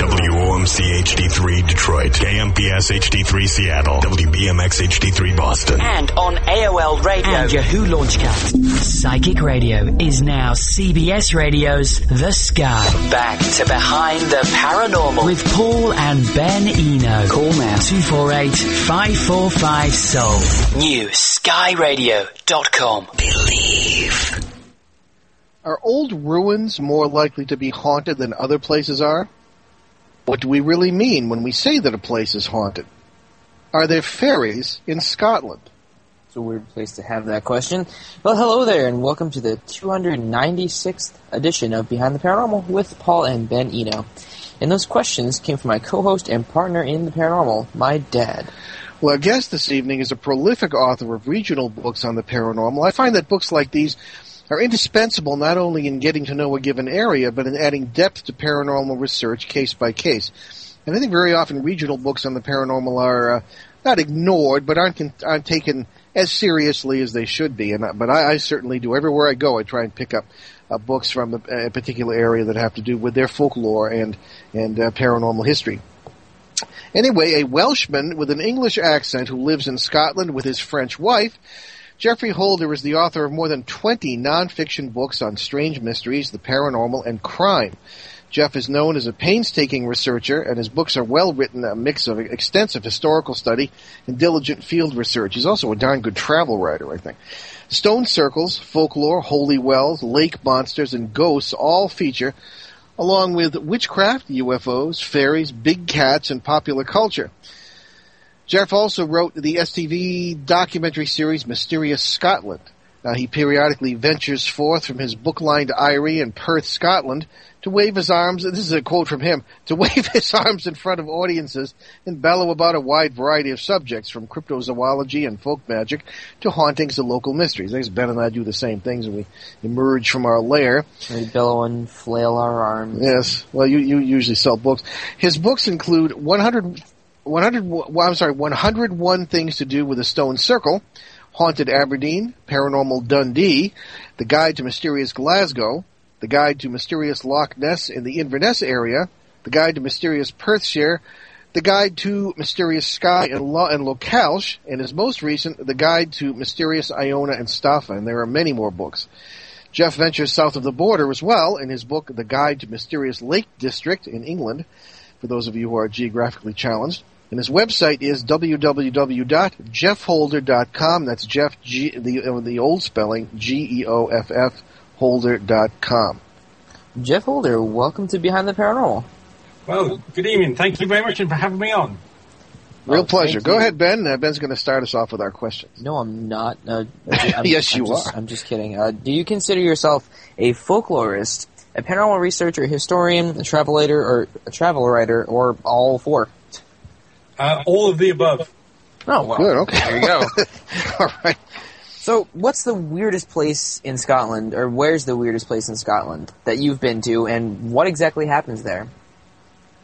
WOMC HD3 Detroit, KMPS HD3 Seattle, WBMX HD3 Boston. And on AOL Radio and Yahoo Launchcast. Psychic Radio is now CBS Radio's The Sky. Back to Behind the Paranormal with Paul and Ben Eno. Call now 248 545 Soul. New skyradio.com. Believe. Are old ruins more likely to be haunted than other places are? What do we really mean when we say that a place is haunted? Are there fairies in Scotland? It's a weird place to have that question. Well, hello there, and welcome to the 296th edition of Behind the Paranormal with Paul and Ben Eno. And those questions came from my co-host and partner in the paranormal, my dad. Well, our guest this evening is a prolific author of regional books on the paranormal. I find that books like these are indispensable not only in getting to know a given area, but in adding depth to paranormal research case by case. And I think very often regional books on the paranormal are uh, not ignored, but aren't, aren't taken as seriously as they should be. And but I, I certainly do. Everywhere I go, I try and pick up uh, books from a, a, particular area that have to do with their folklore and and uh, paranormal history. Anyway, a Welshman with an English accent who lives in Scotland with his French wife Geoffrey Holder is the author of more than 20 nonfiction books on strange mysteries, the paranormal, and crime. Geoff is known as a painstaking researcher, and his books are well written, a mix of extensive historical study and diligent field research. He's also a darn good travel writer, I think. Stone circles, folklore, holy wells, lake monsters, and ghosts all feature, along with witchcraft, UFOs, fairies, big cats, and popular culture. Geoff also wrote the STV documentary series Mysterious Scotland. Uh, he periodically ventures forth from his book-lined eyrie in Perth, Scotland, to wave his arms, this is a quote from him, to wave his arms in front of audiences and bellow about a wide variety of subjects, from cryptozoology and folk magic to hauntings and local mysteries. I guess Ben and I do the same things when we emerge from our lair. We bellow and flail our arms. Yes. Well, you, you usually sell books. His books include 100 100, well, I'm sorry, 101 Things to Do with a Stone Circle, Haunted Aberdeen, Paranormal Dundee, The Guide to Mysterious Glasgow, The Guide to Mysterious Loch Ness in the Inverness area, The Guide to Mysterious Perthshire, The Guide to Mysterious Skye and, Lo- and Lochalsh, and his most recent, The Guide to Mysterious Iona and Staffa, and there are many more books. Geoff ventures south of the border as well in his book, The Guide to Mysterious Lake District in England, for those of you who are geographically challenged. And his website is www.geoffholder.com. That's Geoff, G, the, uh, the old spelling, G-E-O-F-F, holder.com. Geoff Holder, welcome to Behind the Paranormal. Well, good evening. Thank you very much for having me on. Real oh, pleasure. Go ahead, Ben. Uh, Ben's going to start us off with our questions. No, I'm not. Uh, I'm, yes, you I'm just, are. I'm just kidding. Uh, do you consider yourself a folklorist, a paranormal researcher, historian, a travelator, or a travel writer, or all four? Uh, all of the above. Oh, well. Good, okay. There you go. all right. So, what's the weirdest place in Scotland, or where's the weirdest place in Scotland that you've been to, and what exactly happens there?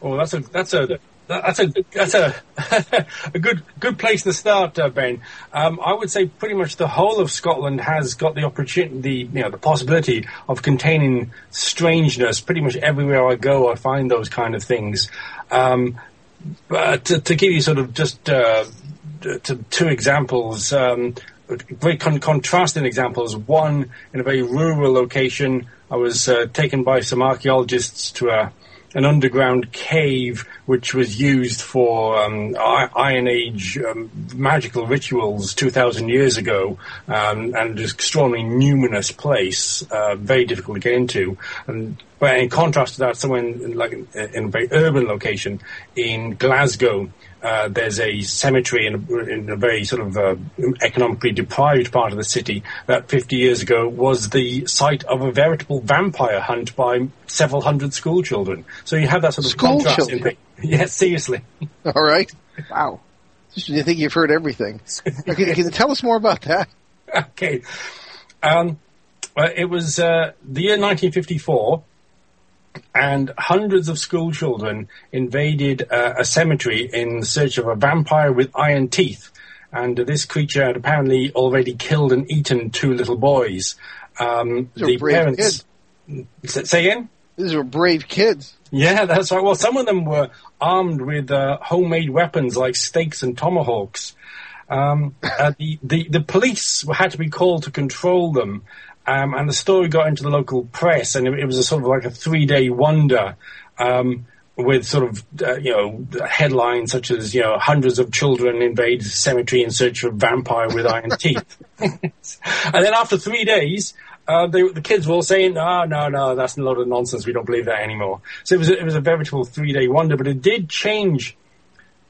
Oh, that's a that's a that's a that's a a good good place to start, uh, Ben. Um, I would say pretty much the whole of Scotland has got the opportunity, the, you know, the possibility of containing strangeness. Pretty much everywhere I go, I find those kind of things. Um, but to, to, give you sort of just uh, two examples, um, very con- contrasting examples. One in a very rural location, I was uh, taken by some archaeologists to a an underground cave which was used for um, Iron Age um, magical rituals 2,000 years ago, um, and an extraordinarily numinous place, uh, very difficult to get into. And but in contrast to that, somewhere in, like in a very urban location in Glasgow, uh, there's a cemetery in a, in a very sort of uh, economically deprived part of the city that 50 years ago was the site of a veritable vampire hunt by several hundred school children. So you have that sort of school contrast. Children. In, yes, seriously. All right. Wow. You think you've heard everything? can, can you tell us more about that? Okay. Um, well, it was uh, the year 1954 and hundreds of school children invaded uh, a cemetery in search of a vampire with iron teeth. And this creature had apparently already killed and eaten two little boys. Um, the parents. Say again? These were brave kids. Yeah, that's right. Well, some of them were armed with uh, homemade weapons like stakes and tomahawks. Um, uh, the, the the police had to be called to control them, um, and the story got into the local press, and it, it was a sort of like a three day wonder. Um, with sort of uh, you know headlines such as you know hundreds of children invade cemetery in search of vampire with iron teeth, and then after three days, uh, they, the kids were all saying, "Ah, no, no, that's a lot of nonsense. We don't believe that anymore." So it was a, it was a veritable three day wonder, but it did change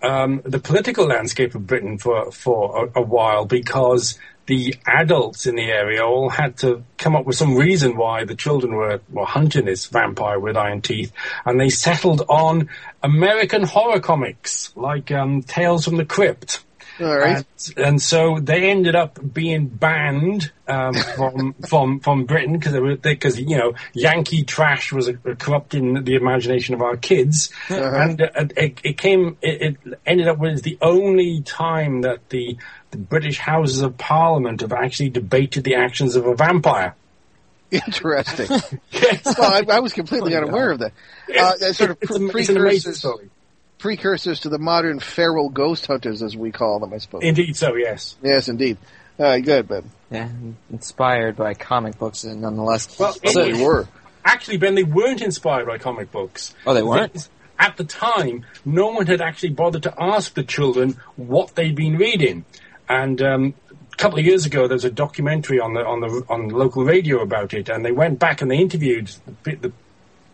um, the political landscape of Britain for for a, a while because the adults in the area all had to come up with some reason why the children were, were hunting this vampire with iron teeth, and they settled on American horror comics like um, Tales from the Crypt. All right. And, and so they ended up being banned um, from from from Britain because because you know Yankee trash was uh, corrupting the imagination of our kids, and uh, it, it came it, it ended up with the only time that the the British Houses of Parliament have actually debated the actions of a vampire. Interesting. Yes. well, I, I was completely unaware of that. Uh, that's sort of pre- it's an amazing precursors, story. Precursors to the modern feral ghost hunters, as we call them, I suppose. Indeed, so yes. yes, indeed. All right, good, Ben. Yeah, inspired by comic books, uh, nonetheless. Well, So- They were. Actually, Ben, they weren't inspired by comic books. Oh, they weren't? Because At the time, no one had actually bothered to ask the children what they'd been reading. And um, a couple of years ago, there was a documentary on the on the on local radio about it, and they went back and they interviewed the, the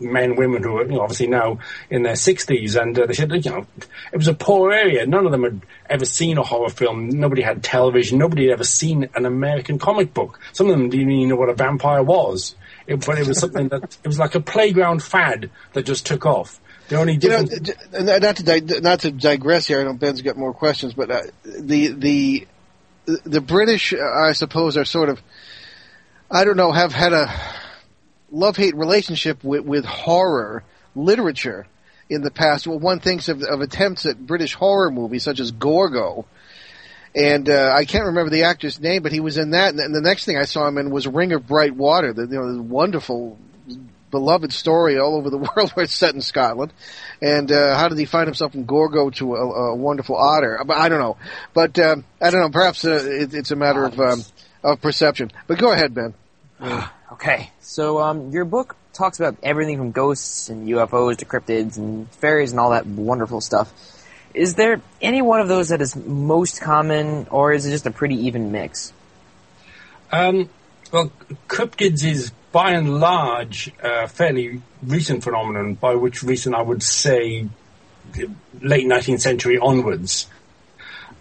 men, women who you know, obviously now in their sixties, and uh, they said, you know, it was a poor area. None of them had ever seen a horror film. Nobody had television. Nobody had ever seen an American comic book. Some of them didn't even know what a vampire was. It, but it was something that it was like a playground fad that just took off. The only You know, difference. d- d- not to di- not to digress here. I know Ben's got more questions, but uh, the the the British, I suppose, are sort of I don't know, have had a love hate relationship with with horror literature in the past. Well, one thinks of, of attempts at British horror movies such as Gorgo. And uh, I can't remember the actor's name, but he was in that. And, the next thing I saw him in was Ring of Bright Water, the you know the wonderful beloved story all over the world where it's set in Scotland. And uh, how did he find himself in Gorgo to a, a wonderful otter? I don't know. But um, I don't know. Perhaps uh, it, it's a matter of um, of perception. But go ahead, Ben. Okay, so um, your book talks about everything from ghosts and UFOs to cryptids and fairies and all that wonderful stuff. Is there any one of those that is most common, or is it just a pretty even mix? Um, well, cryptids is by and large a fairly recent phenomenon, by which recent I would say late 19th century onwards.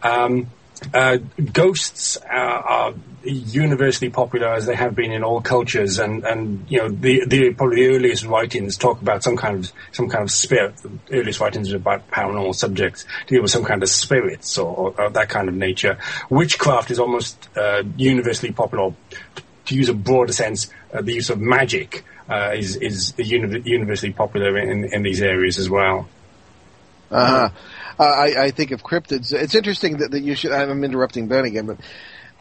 Um, uh, ghosts uh, are universally popular as they have been in all cultures, and, and you know the, the probably the earliest writings talk about some kind of some kind of spirit. The earliest writings are about paranormal subjects, deal with some kind of spirits or, or, that kind of nature. Witchcraft is almost uh, universally popular. To use a broader sense, uh, the use of magic uh, is is uni- universally popular in, in these areas as well. Uh-huh. Uh, I, I think of cryptids. It's interesting that, that you should. I'm interrupting Ben again, but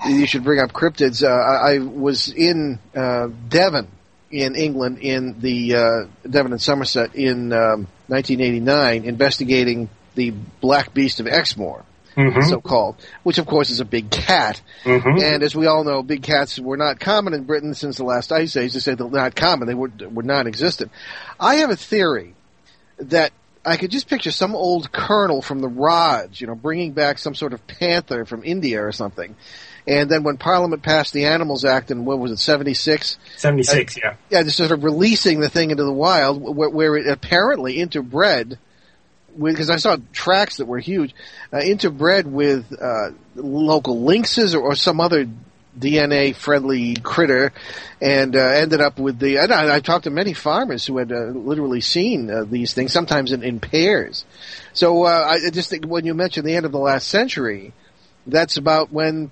you should bring up cryptids. Uh, I, I was in uh, Devon, in England, in the uh, Devon and Somerset in um, 1989, investigating the Black Beast of Exmoor, so called, which of course is a big cat. And as we all know, big cats were not common in Britain since the last ice age. They say they're not common, they were were non-existent. I have a theory that I could just picture some old colonel from the Raj, you know, bringing back some sort of panther from India or something. And then when Parliament passed the Animals Act in what was it, seventy six? Seventy six, yeah. Yeah, just sort of releasing the thing into the wild, where, where it apparently interbred. Because I saw tracks that were huge, uh, interbred with uh, local lynxes or, or some other DNA friendly critter, and uh, ended up with the. And I, I talked to many farmers who had uh, literally seen uh, these things, sometimes in, in pairs. So uh, I just think when you mentioned the end of the last century, that's about when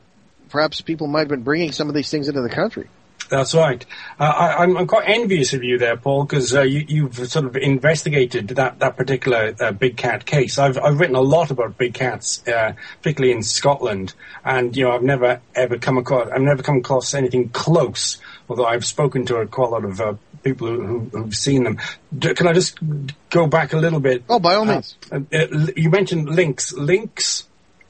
perhaps people might have been bringing some of these things into the country. That's right. Uh, I, I'm, I'm quite envious of you there, Paul, because uh, you, you've sort of investigated that, that particular uh, big cat case. I've, I've written a lot about big cats, uh, particularly in Scotland, and you know I've never ever come across I've never come across anything close. Although I've spoken to a, quite a lot of uh, people who, who, who've seen them. D- can I just go back a little bit? Oh, by all means. Uh, uh, you mentioned lynx. Lynx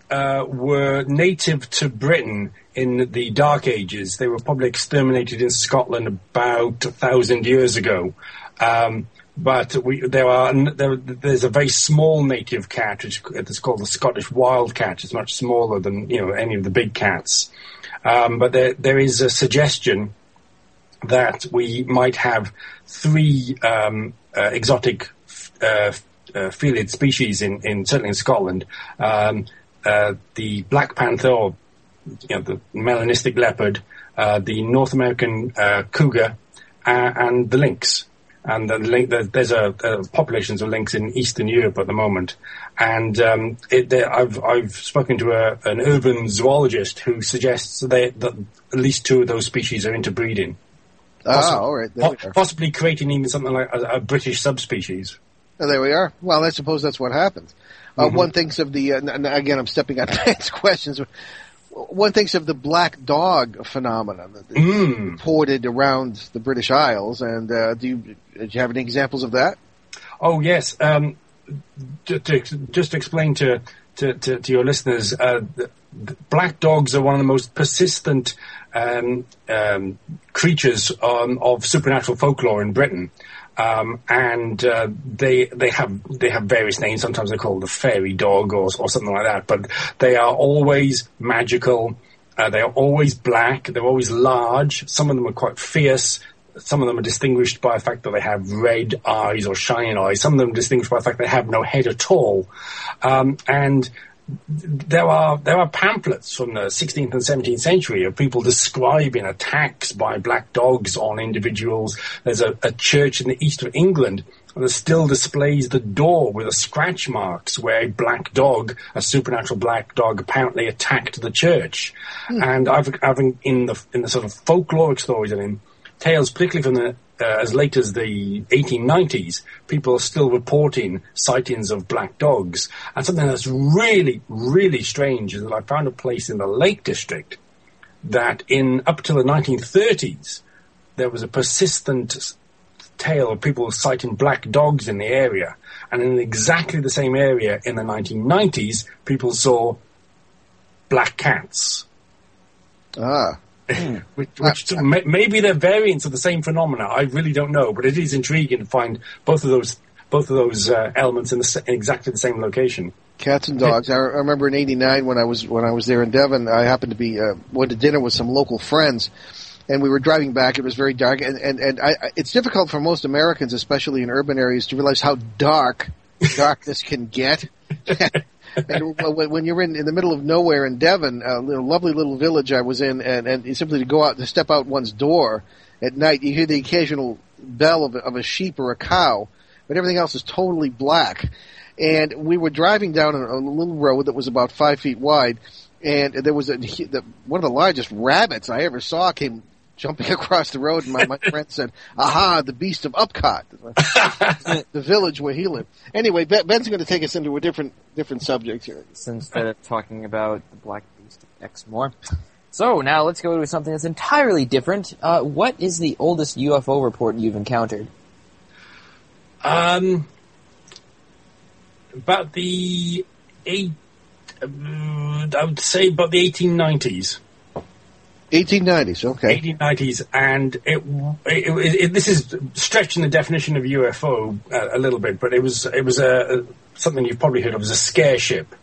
uh, were native to Britain in the Dark Ages. They were probably exterminated in Scotland about a thousand years ago. Um, but we, there are there, there's a very small native cat which is called the Scottish wild cat. It's much smaller than you know any of the big cats. Um, but there there is a suggestion that we might have three um, uh, exotic uh, uh, felid species in, in certainly in Scotland. Um, uh, the black panther, or you know, the melanistic leopard, uh, the North American uh, cougar, and the lynx. And the link, there's a, a, populations of lynx in Eastern Europe at the moment, and um, it, I've I've spoken to a, an urban zoologist who suggests that, that at least two of those species are interbreeding. Ah, all right. Po- possibly creating even something like a, a British subspecies. Oh, there we are. Well, I suppose that's what happens. Uh, Mm-hmm. One thinks of the, uh, again, I'm stepping on Ben's questions. One thinks of the black dog phenomenon that Mm. reported around the British Isles, and uh, do, you, do you have any examples of that? Oh yes. Um, to, to, just to explain to to, to, to your listeners, uh, the, the black dogs are one of the most persistent um, um, creatures um, of supernatural folklore in Britain. Um, and uh, they they have they have various names. Sometimes they're called the fairy dog or or something like that. But they are always magical. Uh, they are always black. They're always large. Some of them are quite fierce. Some of them are distinguished by the fact that they have red eyes or shining eyes. Some of them are distinguished by the fact they have no head at all. Um, and there are there are pamphlets from the 16th and 17th century of people describing attacks by black dogs on individuals. There's a, a church in the east of England that still displays the door with the scratch marks where a black dog, a supernatural black dog, apparently attacked the church. Hmm. And I've, I've in, in the in the sort of folkloric stories of him, tales particularly from the uh, as late as the 1890s, people are still reporting sightings of black dogs. And something that's really, really strange is that I found a place in the Lake District that in up till the 1930s, there was a persistent tale of people sighting black dogs in the area. And in exactly the same area in the 1990s, people saw black cats Ah, which, which may, maybe they're variants of the same phenomena. I really don't know, but it is intriguing to find both of those both of those uh, elements in, the, in exactly the same location. cats and dogs. I, I remember in '89 when I was when I was there in Devon, I happened to be uh, went to dinner with some local friends, and we were driving back. It was very dark, and and and I, I- it's difficult for most Americans, especially in urban areas, to realize how dark darkness can get. and when you're in, in the middle of nowhere in Devon, a little, lovely little village I was in, and, and simply to go out, to step out one's door at night, you hear the occasional bell of, of a sheep or a cow, but everything else is totally black. And we were driving down a, a little road that was about five feet wide, and there was a, the, one of the largest rabbits I ever saw came jumping across the road, and my, my friend said, "Aha, the beast of Upcott." the village where he lived. Anyway, Ben's going to take us into a different different subject here. So instead of talking about the Black Beast of Exmoor. So now let's go to something that's entirely different. Uh, what is the oldest UFO report you've encountered? Um, about the eight, uh, I would say about the 1890s. 1890s. Okay. 1890s, and it, it, it, this is stretching the definition of UFO a, a little bit, but it was it was a, something you've probably heard of as a scare ship.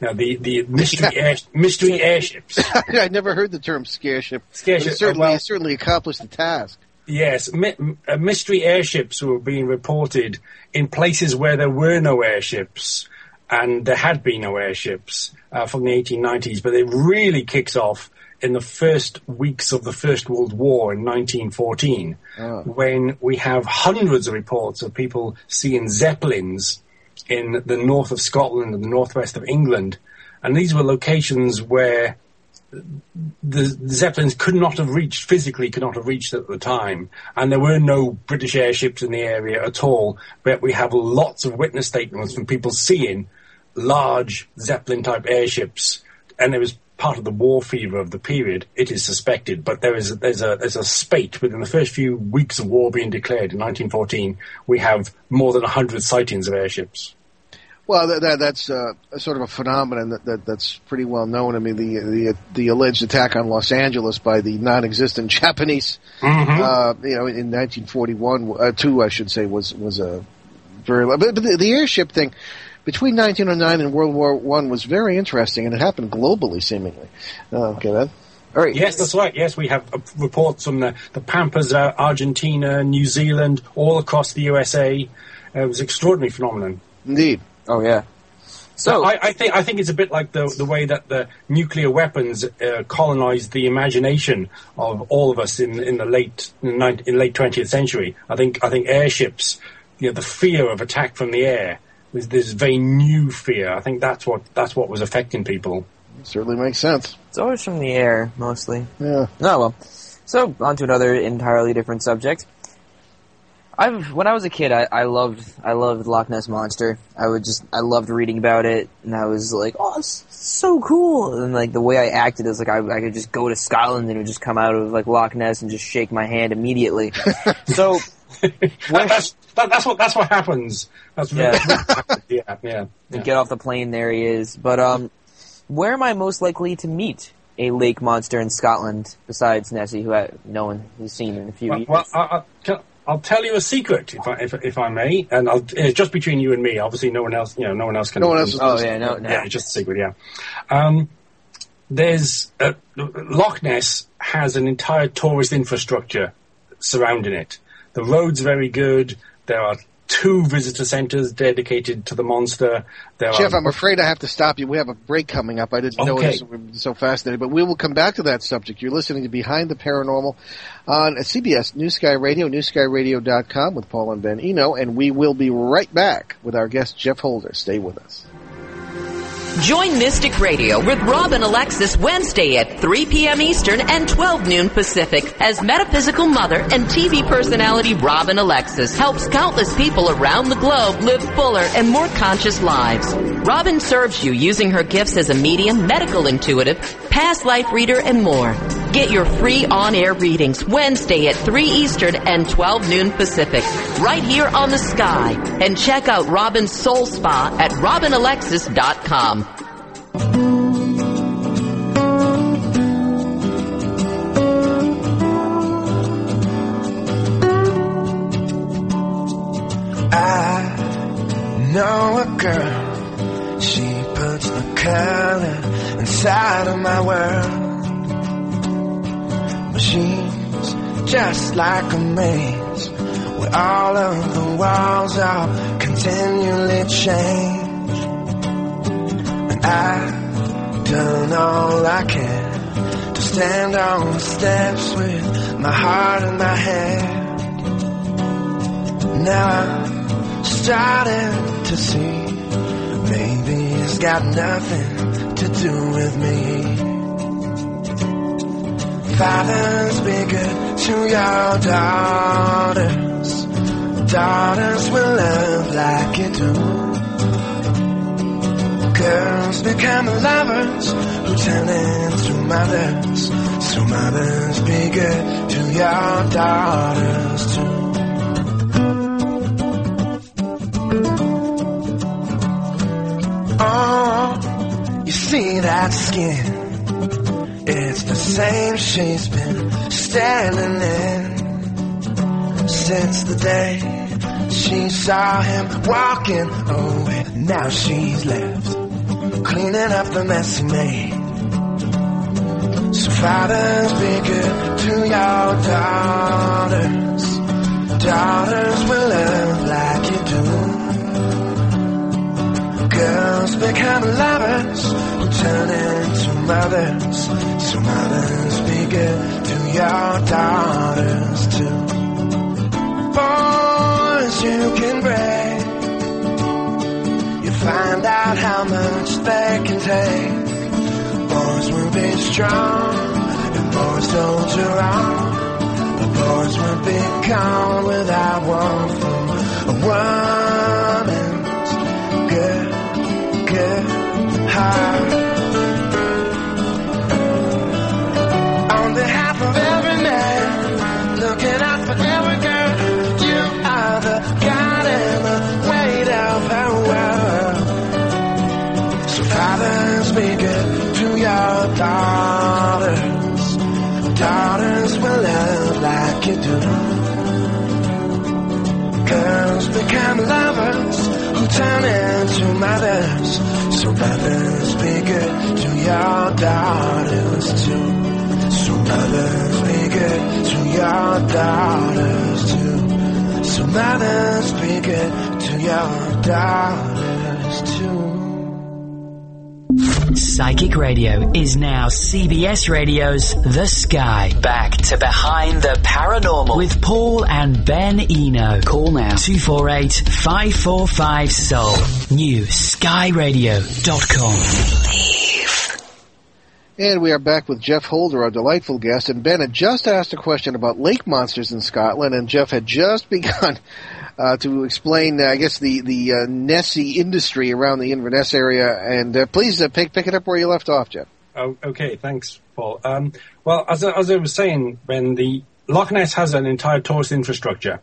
Now the the mystery air, mystery airships. I never heard the term scare ship. Scare ship, certainly well- certainly accomplished the task. Yes, mi- uh, mystery airships were being reported in places where there were no airships, and there had been no airships uh, from the 1890s. But it really kicks off in the first weeks of the First World War in 1914, ah. when we have hundreds of reports of people seeing zeppelins in the north of Scotland and the northwest of England, and these were locations where the Zeppelins could not have reached, physically could not have reached at the time. And there were no British airships in the area at all. But we have lots of witness statements from people seeing large Zeppelin type airships. And it was part of the war fever of the period, it is suspected. But there is, there's a, there's a spate within the first few weeks of war being declared in 1914. We have more than 100 sightings of airships. Well, that, that, that's uh, a sort of a phenomenon that, that, that's pretty well known. I mean, the, the the alleged attack on Los Angeles by the non-existent Japanese, uh, you know, in 1941, uh, two, I should say, was was a very. But, but the, the airship thing between 1909 and World War One was very interesting, and it happened globally, seemingly. Uh, okay, then. All right. Yes, that's right. Yes, we have uh, reports from the, the Pampas, uh, Argentina, New Zealand, all across the USA. Uh, it was an extraordinary phenomenon. Indeed. Oh yeah. So I, I think I think it's a bit like the the way that the nuclear weapons uh, colonized the imagination of all of us in in the late in, the in late twentieth century. I think I think airships, you know, the fear of attack from the air was this very new fear. I think that's what that's what was affecting people. Certainly makes sense. it's always from the air mostly. Yeah. Oh well. So on to another entirely different subject. I've when I was a kid, I, I loved I loved Loch Ness monster. I would just I loved reading about it, and I was like, oh, it's so cool. And like the way I acted is like I, I could just go to Scotland and it would just come out of like Loch Ness and just shake my hand immediately. so that's, that, that's what that's what happens. That's Yeah. really, yeah, yeah, yeah. get off the plane, there he is. But um, where am I most likely to meet a lake monster in Scotland besides Nessie, who I, no one has seen in a few Well, years? well I, I, I'll tell you a secret, if I, if, if I may, and I'll, it's just between you and me. Obviously, no one else, you know, no one else can. No one else is oh yeah, no, no. yeah, just a secret. Yeah. Um, there's uh, Loch Ness has an entire tourist infrastructure surrounding it. The roads very good. There are two visitor centres dedicated to the monster. There Geoff, are I'm afraid I have to stop you. We have a break coming up. I didn't know it was so fascinating, but we will come back to that subject. You're listening to Behind the Paranormal on CBS New Sky Radio, newskyradio.com with Paul and Ben Eno, and we will be right back with our guest Geoff Holder. Stay with us. Join Mystic Radio with Robin Alexis Wednesday at 3 p.m. Eastern and 12 noon Pacific as metaphysical mother and TV personality Robin Alexis helps countless people around the globe live fuller and more conscious lives. Robin serves you using her gifts as a medium, medical intuitive, past life reader, and more. Get your free on-air readings Wednesday at 3 Eastern and 12 noon Pacific, right here on the sky. And check out Robin's Soul Spa at robinalexis.com. I know a girl. She puts the color inside of my world. She's just like a maze where all of the walls are continually change. And I've done all I can to stand on the steps with my heart in my hand. Now I'm starting to see maybe it's got nothing to do with me. Fathers, be good to your daughters. Daughters will love like you do. Girls become lovers who turn into mothers. So mothers, be good to your daughters too. Oh, you see that skin? It's the same she's been standing in since the day she saw him walking away. Now she's left cleaning up the mess he made. So fathers, be good to your daughters. Daughters mothers. So mothers be good to your daughters too. Boys you can break. You find out how much they can take. Boys will be strong, and boys you wrong. The boys will be gone without one from a woman's good, good heart. Daughters will love like you do. Girls become lovers who turn into mothers. So mothers, be good to your daughters too. So mothers, be good to your daughters too. So mothers, be good to your daughters too. Psychic Radio is now CBS Radio's The Sky. Back to Behind the Paranormal. With Paul and Ben Eno. Call now 248 545 Soul. New skyradio.com. And we are back with Geoff Holder, our delightful guest. And Ben had just asked a question about lake monsters in Scotland, and Geoff had just begun uh, to explain, uh, I guess, the the uh, Nessie industry around the Inverness area. And uh, please uh, pick pick it up where you left off, Geoff. Oh, okay, thanks, Paul. Um, well, as, I- as I was saying, Ben, the Loch Ness has an entire tourist infrastructure.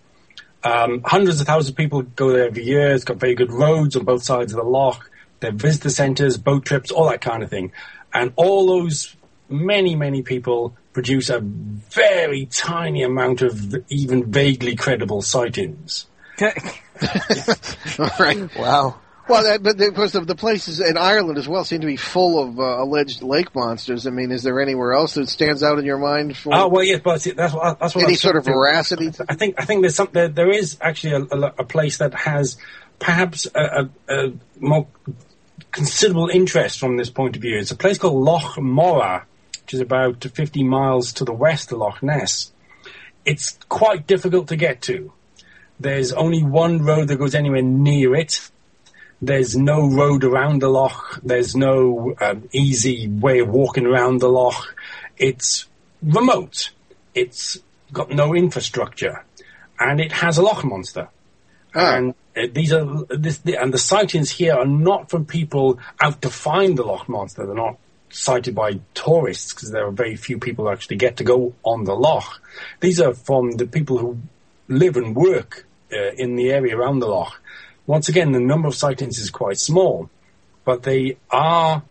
Um, hundreds of thousands of people go there every year. It's got very good roads on both sides of the loch. There are visitor centres, boat trips, all that kind of thing. And all those many, many people produce a very tiny amount of even vaguely credible sightings. All right. Wow. Well, that, but of course, the, the places in Ireland as well seem to be full of uh, alleged lake monsters. I mean, is there anywhere else that stands out in your mind for Oh well, yes, but see, that's what that's what I any sort of thinking. veracity? I think I think there's some there, there is actually a, a, a place that has perhaps a, a, a more considerable interest from this point of view. It's a place called Loch Morar, which is about 50 miles to the west of Loch Ness. It's quite difficult to get to. There's only one road that goes anywhere near it. There's no road around the loch. There's no um, easy way of walking around the loch. It's remote. It's got no infrastructure, and it has a loch monster. And uh, these are this, the, and the sightings here are not from people out to find the loch monster. They're not sighted by tourists because there are very few people who actually get to go on the loch. These are from the people who live and work uh, in the area around the loch. Once again, the number of sightings is quite small, but they are.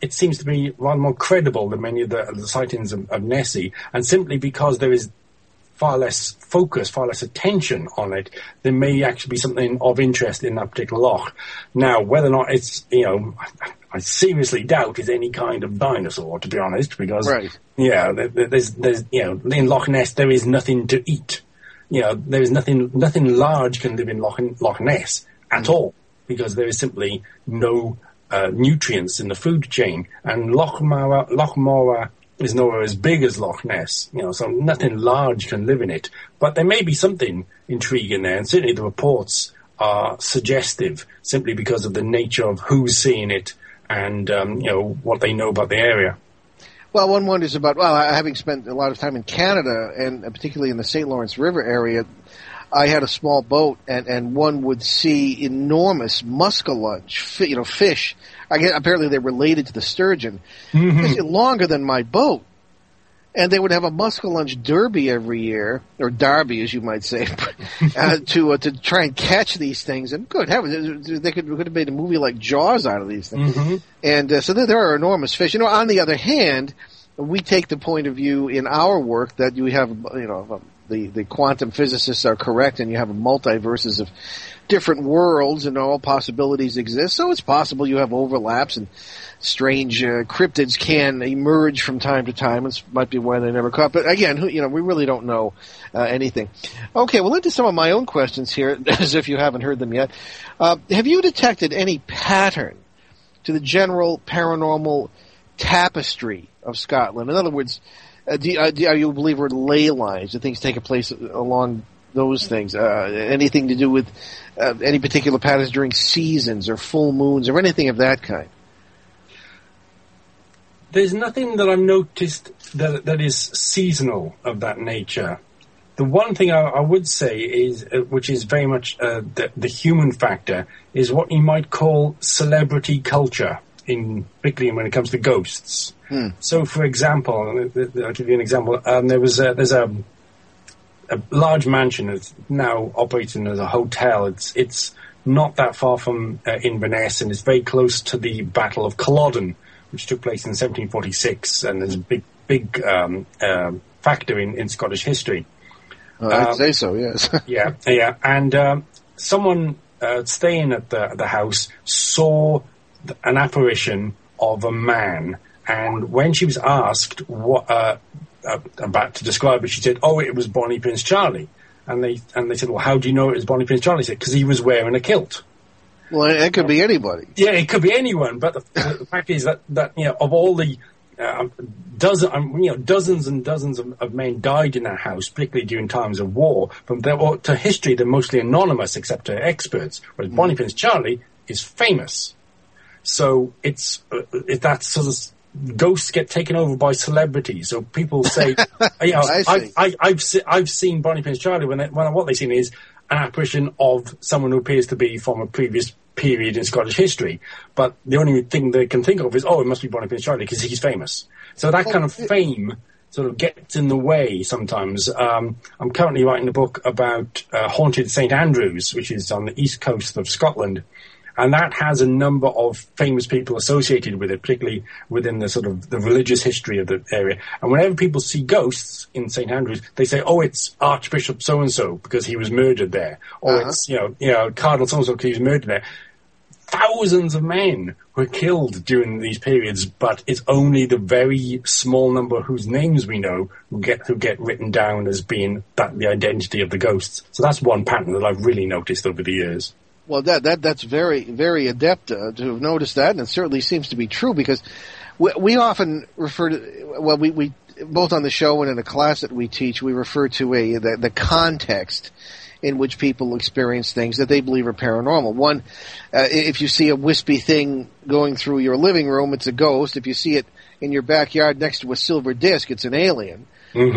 It seems to be rather more credible than many of the, the sightings of, of Nessie, and simply because there is far less focus, far less attention on it, there may actually be something of interest in that particular loch. Now, whether or not it's, you know, I, seriously doubt it's any kind of dinosaur, to be honest, because, Right. yeah, there, there- there's, there's, you know, in Loch Ness there is nothing to eat. You know, there is nothing, nothing large can live in Loch, Loch Ness at all, because there is simply no uh, nutrients in the food chain. And Loch Mara, Loch Morar is nowhere as big as Loch Ness, you know, so nothing large can live in it. But there may be something intriguing there, and certainly the reports are suggestive simply because of the nature of who's seeing it and, um, you know, what they know about the area. Well, one wonders about, well, having spent a lot of time in Canada and particularly in the St. Lawrence River area, I had a small boat and, and one would see enormous muskellunge, you know, fish. I guess apparently they're related to the sturgeon. Fish longer than my boat. And they would have a muskellunge derby every year, or derby, as you might say, uh, to uh, to try and catch these things. And good heavens, they could could have made a movie like Jaws out of these things. And uh, so there, there are enormous fish. You know, on the other hand, we take the point of view in our work that you have, you know, the the quantum physicists are correct, and you have multiverses of different worlds, and all possibilities exist. So it's possible you have overlaps, and strange uh, cryptids can emerge from time to time. This might be why they're never caught. But again, who- you know, we really don't know uh, anything. Okay, well, into some of my own questions here, as if you haven't heard them yet. Uh, have you detected any pattern to the general paranormal tapestry of Scotland? In other words, uh, do, uh, do, are you a believer in ley lines? Do things take place along those things? Uh, anything to do with uh, any particular patterns during seasons or full moons or anything of that kind? there's nothing that I've noticed that that is seasonal of that nature. The one thing I, I would say is, uh, which is very much uh, the, the human factor, is what you might call celebrity culture, in particularly when it comes to ghosts. So, for example, I'll give you an example. Um, there was a, there's a a large mansion that's now operating as a hotel. It's it's not that far from uh, Inverness, and it's very close to the Battle of Culloden, which took place in 1746, and is a big big um, uh, factor in, in Scottish history. Uh, I'd Um, say so. Yes. Yeah, yeah, and um, someone uh, staying at the the house saw an apparition of a man, and when she was asked what uh, about to describe it, she said, "Oh, it was Bonnie Prince Charlie." And they and they said, "Well, how do you know it was Bonnie Prince Charlie?" He said, "Because he was wearing a kilt." well, it, could be anybody. Yeah, it could be anyone, but the, the fact is that, that you know of all the uh, dozen, um, you know, dozens and dozens of, of men died in that house, particularly during times of war. From there or to history, they're mostly anonymous, except to experts. Whereas Bonnie Prince Charlie is famous, so it's uh, it, that sort of ghosts get taken over by celebrities. or people say, you know, I I've, se- I've seen Bonnie Prince Charlie when, they, when what they've seen is an apparition of someone who appears to be from a previous period in Scottish history. But the only thing they can think of is, oh, it must be Bonnie Prince Charlie because he's famous. So that kind of fame sort of gets in the way sometimes. Um, I'm currently writing a book about uh, haunted St Andrews, which is on the east coast of Scotland. And that has a number of famous people associated with it, particularly within the sort of the religious history of the area. And whenever people see ghosts in St Andrews, they say, "Oh, it's Archbishop so and so because he was murdered there," or Uh-huh. it's you know, you know, Cardinal so and so because he was murdered there. Thousands of men were killed during these periods, but it's only the very small number whose names we know who get who get written down as being that the identity of the ghosts. So that's one pattern that I've really noticed over the years. Well, that that that's very very adept uh, to have noticed that, and it certainly seems to be true because we, we often refer to well, we, we both on the show and in the class that we teach, we refer to a the, the context in which people experience things that they believe are paranormal. One, uh, if you see a wispy thing going through your living room, it's a ghost. If you see it in your backyard next to a silver disc, it's an alien.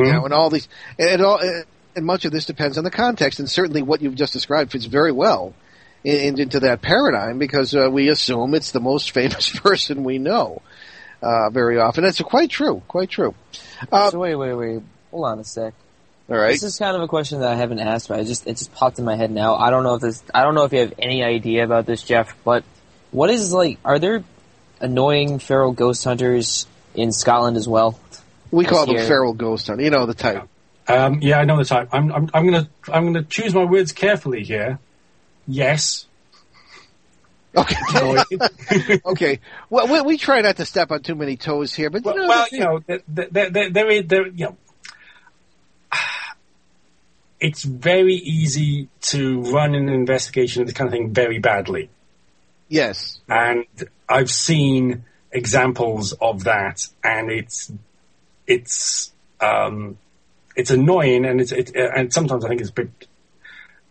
You know, and all these, and it all, and much of this depends on the context, and certainly what you've just described fits very well in, into that paradigm because uh, we assume it's the most famous person we know uh, very often. That's quite true, quite true. Uh, so wait, wait, wait. Hold on a sec. all right. This is kind of a question that I haven't asked, but I just it just popped in my head now. I don't know if this. I don't know if you have any idea about this, Geoff. But what is like? Are there annoying feral ghost hunters in Scotland as well? We call them feral ghost hunter. You know the type. Um, yeah, I know the type. I'm, I'm, I'm gonna, I'm gonna choose my words carefully here. Yes. Okay. Okay. Well, we, we try not to step on too many toes here, but you well, know, well, you know, there, there, there, there is, there, you know, it's very easy to run an investigation of this kind of thing very badly. yes. and I've seen examples of that, and it's it's um, it's annoying, and it's it, and sometimes I think it's a bit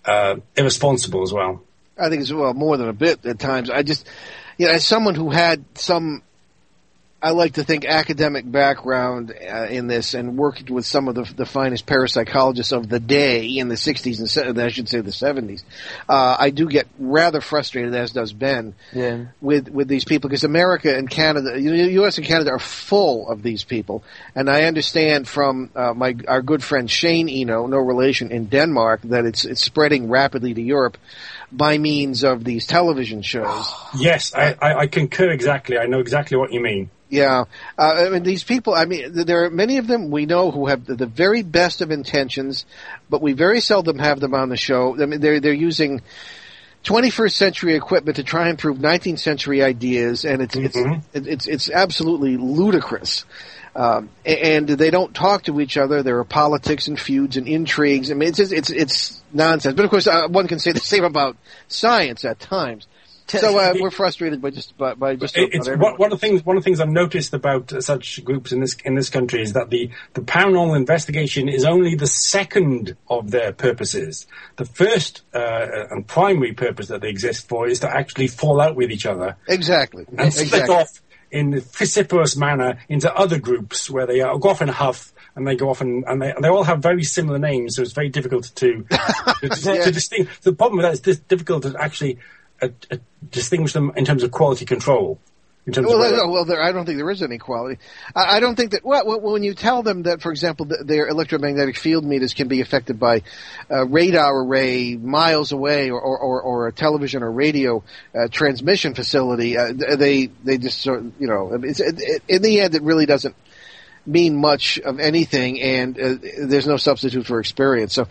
uh, irresponsible as well. I think it's well more than a bit at times. I just, you know, as someone who had some, I like to think academic background uh, in this and worked with some of the, the finest parapsychologists of the day in the 60s and I should say the 70s. Uh, I do get rather frustrated, as does Ben, Yeah. with with these people because America and Canada, U.S. and Canada are full of these people, and I understand from uh, my our good friend Shane Eno, no relation in Denmark, that it's it's spreading rapidly to Europe by means of these television shows. Yes, I, I, I concur exactly. I know exactly what you mean. Yeah, uh, I mean these people. I mean, there are many of them we know who have the, the very best of intentions, but we very seldom have them on the show. I mean, they're they're using 21st century equipment to try and prove 19th century ideas, and it's it's it- it's it's absolutely ludicrous. Um, and they don't talk to each other. There are politics and feuds and intrigues. I mean, it's just, it's it's nonsense. But of course, uh, one can say the same about science at times. So uh, we're frustrated by just by, by just one, one of the things. One of the things I've noticed about uh, such groups in this in this country is that the the paranormal investigation is only the second of their purposes. The first uh, and primary purpose that they exist for is to actually fall out with each other Exactly. and split off in the vociferous manner into other groups where they uh, go off in a huff and they go off and, and they, they all have very similar names, so it's very difficult to, to, to distinguish. The problem with that is it's difficult to actually uh, uh, distinguish them in terms of quality control. In terms Well, of no, well, there, I don't think there is any quality. I, I don't think that. Well, when you tell them that, for example, th- their electromagnetic field meters can be affected by a radar array miles away, or, or, or, or a television or radio uh, transmission facility, uh, they they just sort of, you know, it, in the end, it really doesn't mean much of anything, and uh, there's no substitute for experience. So,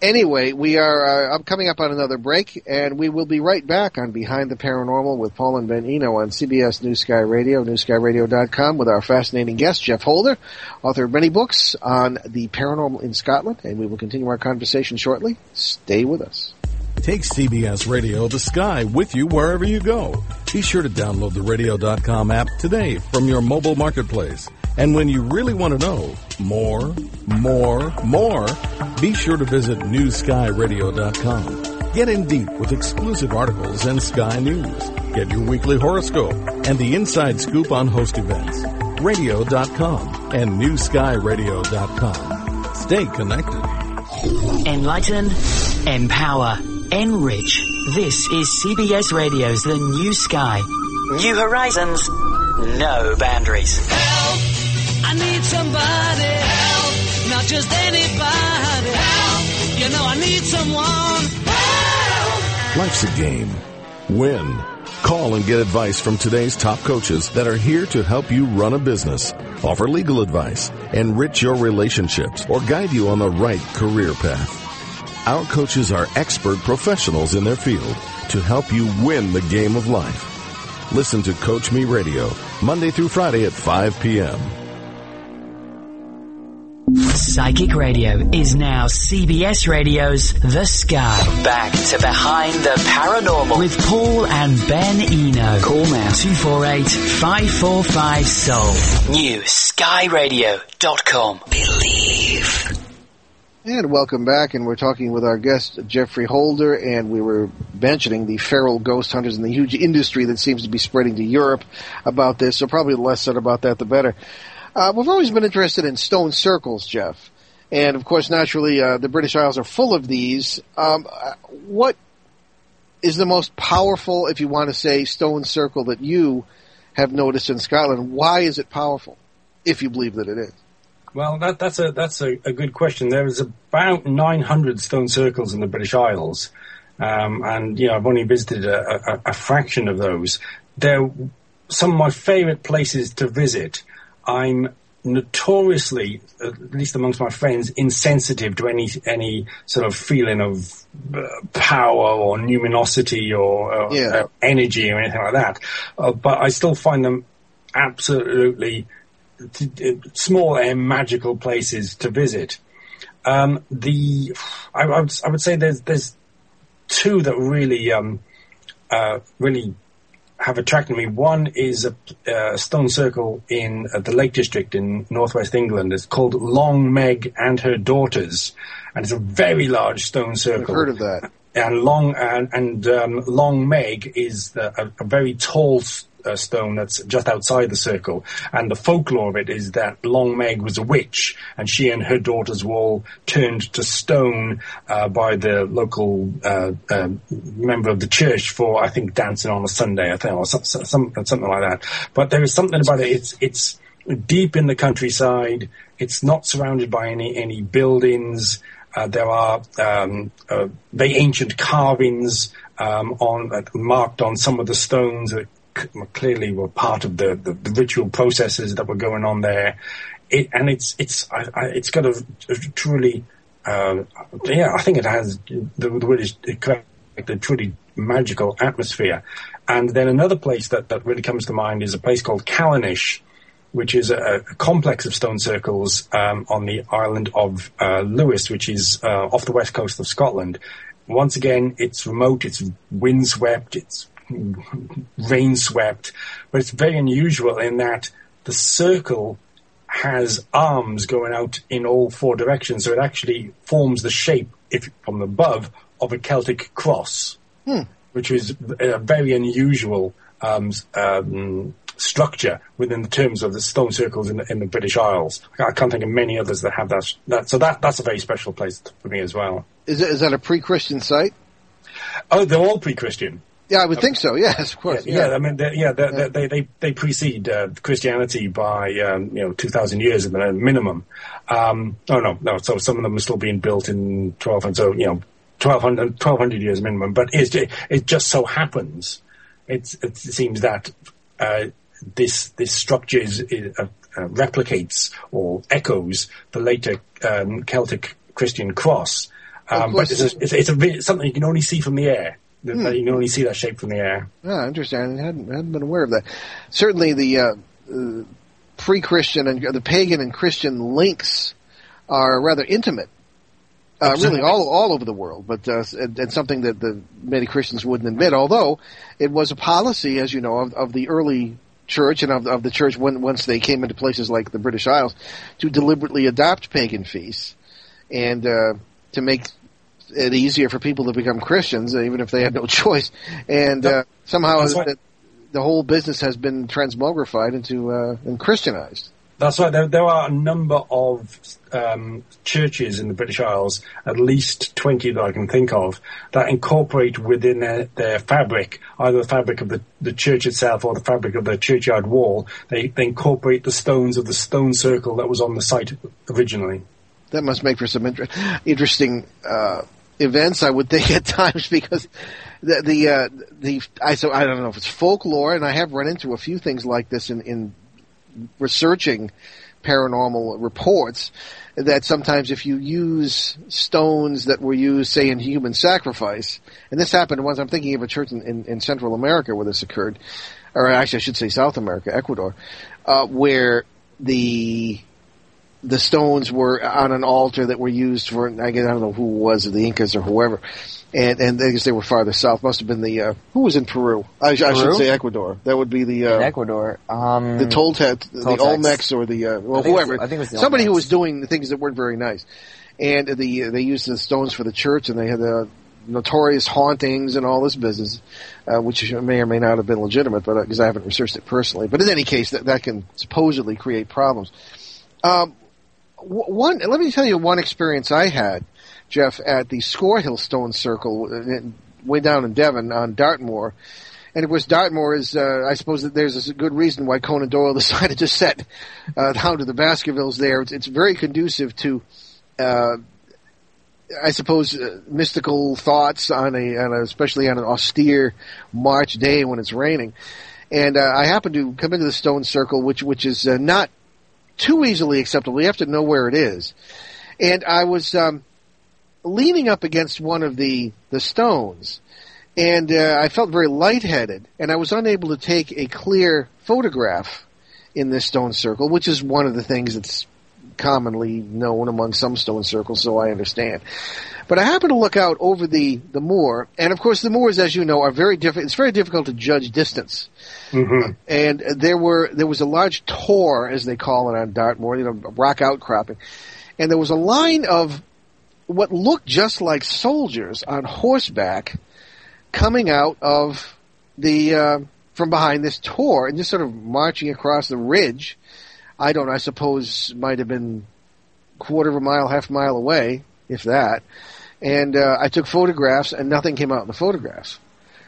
anyway, we are uh, I'm coming up on another break, and we will be right back on Behind the Paranormal with Paul and Ben Eno on CBS New Sky Radio, newskyradio.com, with our fascinating guest Geoff Holder, author of many books on the paranormal in Scotland, and we will continue our conversation shortly. Stay with us. Take CBS Radio The Sky with you wherever you go. Be sure to download the radio.com app today from your mobile marketplace. And when you really want to know more, more, more, be sure to visit newskyradio.com. Get in deep with exclusive articles and Sky News. Get your weekly horoscope and the inside scoop on host events. Radio.com and newskyradio.com. Stay connected. Enlighten, empower, enrich. This is CBS Radio's The New Sky. New horizons, no boundaries. I need somebody help, not just anybody help. You know I need someone help. Life's a game. Win. Call and get advice from today's top coaches that are here to help you run a business, offer legal advice, enrich your relationships, or guide you on the right career path. Our coaches are expert professionals in their field to help you win the game of life. Listen to Coach Me Radio, Monday through Friday at 5 p.m. Psychic Radio is now CBS Radio's The Sky. Back to Behind the Paranormal. With Paul and Ben Eno. Call now 248 545 Soul. New skyradio.com. Believe. And welcome back, and we're talking with our guest Geoffrey Holder, and we were mentioning the feral ghost hunters and the huge industry that seems to be spreading to Europe about this. So probably the less said about that, the better. Uh, we've always been interested in stone circles, Geoff, and of course, naturally, uh, the British Isles are full of these. Um, uh, what is the most powerful, if you want to say, stone circle that you have noticed in Scotland? Why is it powerful, if you believe that it is? Well, that, that's a that's a, a good question. There is about 900 stone circles in the British Isles, um, and you know I've only visited a, a, a fraction of those. They're some of my favourite places to visit. I'm notoriously, at least amongst my friends, insensitive to any any sort of feeling of uh, power or numinosity or, or Yeah. uh, energy or anything like that. Uh, but I still find them absolutely t- t- small and magical places to visit. Um, the I, I, would, I would say there's there's two that really um, uh, really have attracted me. One is a, a stone circle in uh, the Lake District in northwest England. It's called Long Meg and her daughters, and it's a very large stone circle. I've heard of that. And Long and, and um, Long Meg is the, a, a very tall uh, stone that's just outside the circle. And the folklore of it is that Long Meg was a witch, and she and her daughters were all turned to stone uh, by the local uh, uh, member of the church for, I think, dancing on a Sunday, I think, or some, some, something like that. But there is something about it. It's it's deep in the countryside. It's not surrounded by any any buildings. Uh, there are um, uh, very ancient carvings um, on marked on some of the stones that clearly were part of the, the, the ritual processes that were going on there. It, and it's it's I, I, it's got a, a truly uh, yeah I think it has the, the word is correct a truly magical atmosphere. And then another place that, that really comes to mind is a place called Callanish, which is a, a complex of stone circles um, on the island of uh, Lewis, which is uh, off the west coast of Scotland. Once again, it's remote, it's windswept, it's rain swept, but it's very unusual in that the circle has arms going out in all four directions, so it actually forms the shape, if from above, of a Celtic cross, which is a very unusual um, um, structure within the terms of the stone circles in the, in the British Isles. I can't think of many others that have that. that so that that's a very special place for me as well. Is, it, is that a pre-Christian site? Oh, they're all pre-Christian. Yeah, I would think so. Yes, of course. Yeah, yeah I mean, they're- yeah, they're, They, they they precede uh, Christianity by um, you know two thousand years at the minimum. Um, oh no, no. So some of them are still being built in twelve, and so you know 1200, 1200 years minimum. But it just so happens, it's, it seems that uh, this this structure is, is uh, uh, replicates or echoes the later um, Celtic Christian cross. Um, but it's, a, it's, it's a, something you can only see from the air. Hmm. You can only see that shape from the air. Ah, interesting. I hadn't, hadn't been aware of that. Certainly, the uh, uh, pre-Christian and the pagan and Christian links are rather intimate. Uh, really, all all over the world, but uh, and, and something that the many Christians wouldn't admit. Although it was a policy, as you know, of, of the early church and of, of the church when once they came into places like the British Isles, to deliberately adopt pagan feasts and uh, to make it easier for people to become Christians, even if they had no choice. And uh, somehow the, the whole business has been transmogrified into uh, and Christianized. That's right. There, there are a number of um, churches in the British Isles, at least 20 that I can think of, that incorporate within their, their fabric, either the fabric of the, the church itself or the fabric of the churchyard wall, they, they incorporate the stones of the stone circle that was on the site originally. That must make for some inter- interesting uh, events, I would think, at times, because the the uh, the I so I don't know if it's folklore, and I have run into a few things like this in in researching paranormal reports. That sometimes if you use stones that were used, say, in human sacrifice, and this happened once, I'm thinking of a church in, in, in Central America where this occurred, or actually I should say South America, Ecuador, uh, where the the stones were on an altar that were used for I guess I don't know who it was the Incas or whoever, and and I guess they were farther south. Must have been the uh, who was in Peru. I, sh- I should say Ecuador. That would be the uh, Ecuador. Um, the Toltec, the Toltecs. Olmecs, or the uh, well I think was- whoever. I think it was the somebody who was doing the things that weren't very nice, and the they used the stones for the church, and they had the notorious hauntings and all this business, uh, which may or may not have been legitimate, but because I haven't researched it personally. But in any case, that that can supposedly create problems. Um, one, let me tell you one experience I had, Geoff, at the Scorhill Stone Circle, uh, way down in Devon on Dartmoor. And of course, Dartmoor is, uh, I suppose that there's a good reason why Conan Doyle decided to set uh, down to the Baskervilles there. It's, it's very conducive to, uh, I suppose, uh, mystical thoughts on a, on a, especially on an austere March day when it's raining. And uh, I happened to come into the Stone Circle, which which is not too easily acceptable. You have to know where it is. And I was um, leaning up against one of the the stones, and uh, I felt very lightheaded, and I was unable to take a clear photograph in this stone circle, which is one of the things that's commonly known among some stone circles, so I understand. But I happened to look out over the, the moor, and of course the moors, as you know, are very different. It's very difficult to judge distance. And there were there was a large tor, as they call it on Dartmoor, you know, a rock outcropping, and there was a line of what looked just like soldiers on horseback coming out of the uh, from behind this tor and just sort of marching across the ridge. I don't. I suppose might have been quarter of a mile, half a mile away, if that. And uh, I took photographs, and nothing came out in the photographs.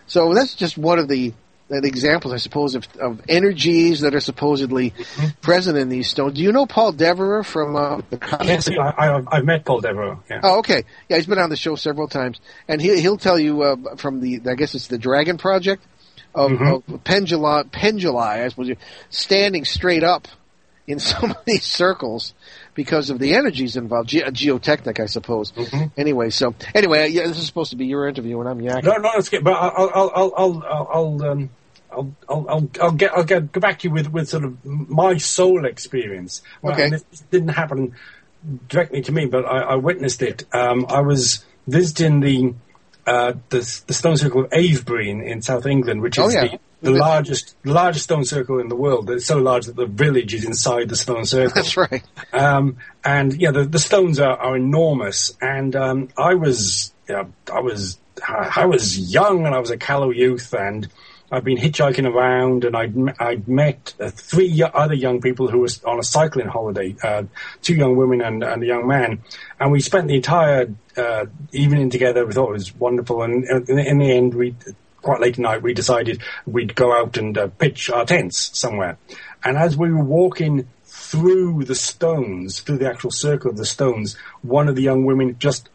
So that's just one of the examples, I suppose, of, of energies that are supposedly present in these stones. Do you know Paul Devereux from uh, the Yes, I, I, I've met Paul Devereaux. Yeah. Oh, okay. Yeah, he's been on the show several times, and he he'll tell you uh, from the I guess it's the Dragon Project of, of pendula penduli, I suppose, standing straight up in some of these circles because of the energies involved, Ge- geotechnic, I suppose. Anyway, so anyway, yeah, this is supposed to be your interview, and I'm yakking. No, no, it's good. But I'll, I'll, I'll, I'll, I'll, I'll, um, I'll, I'll, I'll, I'll get, I'll get, go back to you with, with sort of my soul experience. Well, Okay. and This didn't happen directly to me, but I, I witnessed it. Um, I was visiting the, uh, the, the stone circle of Avebury in, in South England, which is Oh, yeah. the, the largest, the largest stone circle in the world. It's so large that the village is inside the stone circle. That's right. Um, and yeah, the, the stones are, are enormous. And um, I was, I was, I was young and I was a callow youth, and I'd been hitchhiking around, and I'd I'd met uh, three other young people who were on a cycling holiday, uh, two young women and, and a young man, and we spent the entire uh, evening together. We thought it was wonderful, and uh, in, in the end, we quite late at night we decided we'd go out and uh, pitch our tents somewhere. And as we were walking through the stones, through the actual circle of the stones, one of the young women just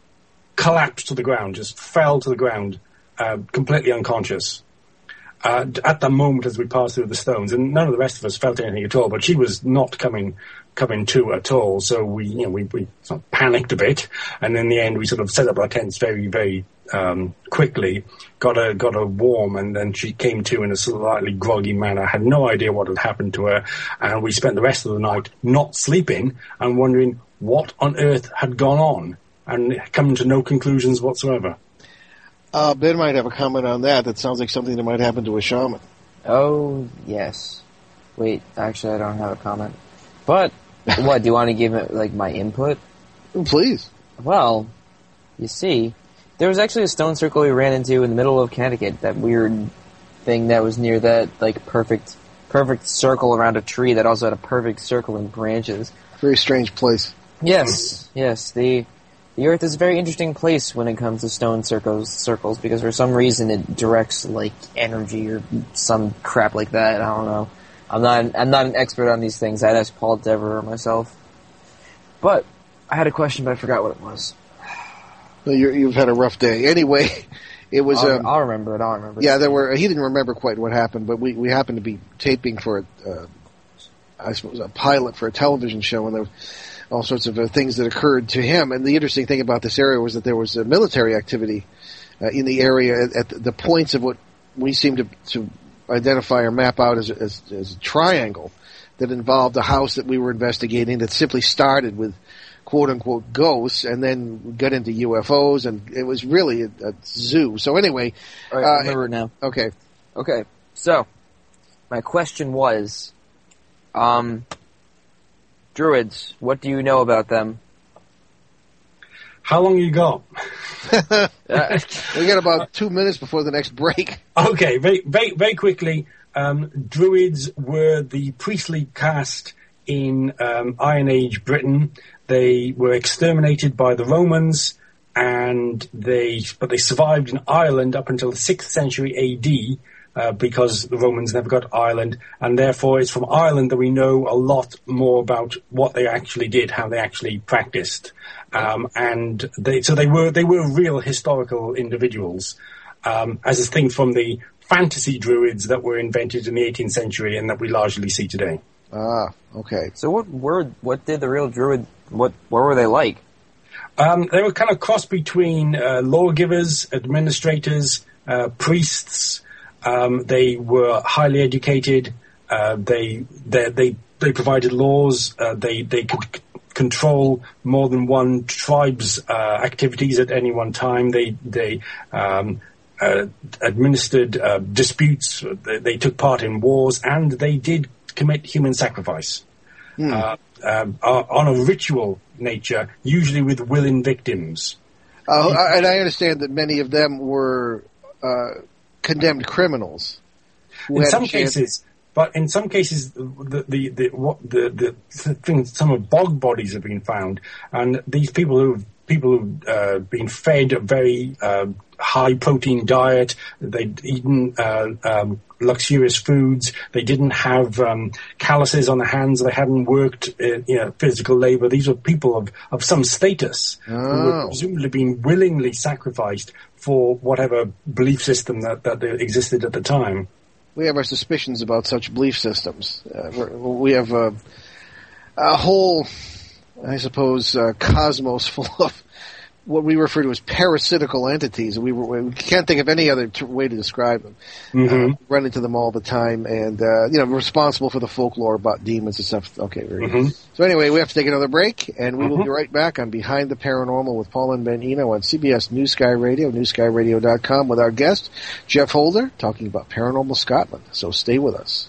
collapsed to the ground, just fell to the ground, uh, completely unconscious. Uh, at the moment as we passed through the stones, and none of the rest of us felt anything at all, but she was not coming coming to at all. So we, you know, we, we sort of panicked a bit, and in the end, we sort of set up our tents very, very um, quickly. Got her, got her warm, and then she came to in a slightly groggy manner. Had no idea what had happened to her, and we spent the rest of the night not sleeping and wondering what on earth had gone on, and coming to no conclusions whatsoever. Uh, ben might have a comment on that. That sounds like something that might happen to a shaman. Oh, yes. Wait, actually, I don't have a comment. But, what, do you want to give it, like, my input? Please. Well, you see, there was actually a stone circle we ran into in the middle of Connecticut, that weird thing that was near that, like, perfect, perfect circle around a tree that also had a perfect circle in branches. Very strange place. Yes, yes, the, the Earth is a very interesting place when it comes to stone circles, circles, because for some reason it directs, like, energy or some crap like that, I don't know. I'm not, I'm not an expert on these things, I'd ask Paul Dever or myself. But, I had a question, but I forgot what it was. Well, you're, you've had a rough day. Anyway, it was. I'll, um, I'll remember it, I'll remember it. Yeah, there were. He didn't remember quite what happened, but we we happened to be taping for, uh, I suppose, a pilot for a television show, and there were all sorts of uh, things that occurred to him. And the interesting thing about this area was that there was uh, military activity uh, in the area at, at the points of what we seem to to identify or map out as, as as a triangle that involved a house that we were investigating that simply started with quote unquote ghosts and then got into UFOs and it was really a, a zoo. So anyway, Alright, I remember now. Okay. Okay, so, my question was, um, druids, what do you know about them? How long you got? we got about two minutes before the next break. Okay, very, very, very quickly. Um, druids were the priestly caste in um, Iron Age Britain. They were exterminated by the Romans, and they but they survived in Ireland up until the sixth century A.D. Uh, because the Romans never got Ireland, and therefore it's from Ireland that we know a lot more about what they actually did, how they actually practiced, um, and they, so they were they were real historical individuals, um, as thing from the fantasy druids that were invented in the 18th century and that we largely see today. Ah, okay. So what were, what did the real druid, what, what were they like? Um, they were kind of cross between uh, lawgivers, administrators, uh, priests. Um, they were highly educated. Uh, they, they they they provided laws. Uh, they they could c- control more than one tribe's uh, activities at any one time. They they um, uh, administered uh, disputes. They, they took part in wars, and they did commit human sacrifice uh, um, on a ritual nature, usually with willing victims. Uh, and I understand that many of them were uh, condemned criminals. in some cases, but in some cases, the the the, what, the, the things, some of bog bodies have been found, and these people who people who've uh, been fed very uh, high protein diet, they'd eaten uh, um, luxurious foods, they didn't have um, calluses on the hands, they hadn't worked uh, you know, physical labor. These were people of, of some status who were Oh. presumably being willingly sacrificed for whatever belief system that, that existed at the time. we have our suspicions about such belief systems. Uh, we have a, a whole, I suppose, uh, cosmos full of what we refer to as parasitical entities. We, were, we can't think of any other t- way to describe them. Mhm. Uh, run into them all the time, and uh, you know, responsible for the folklore about demons and stuff. Okay, very good. Mhm. So anyway, we have to take another break, and we will Mhm. be right back on Behind the Paranormal with Paul and Ben Eno on CBS New Sky Radio, newskyradio.com with our guest, Geoff Holder, talking about Paranormal Scotland. So stay with us.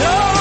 Know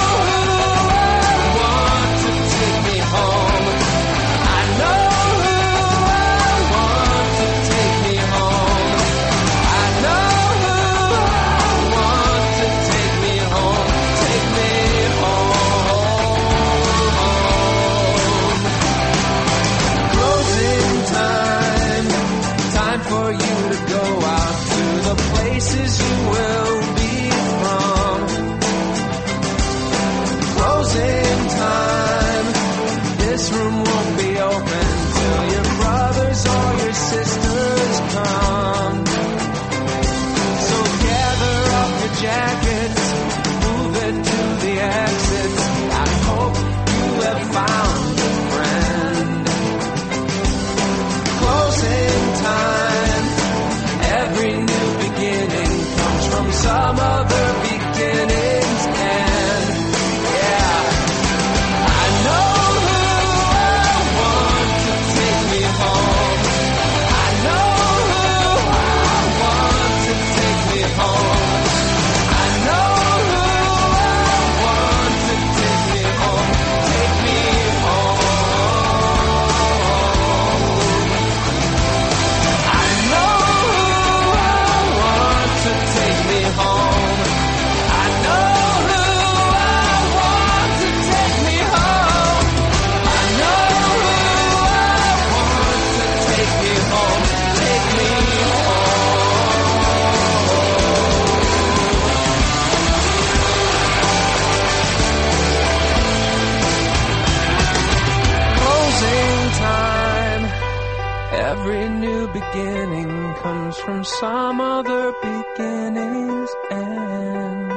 Every new beginning comes from some other beginning's end.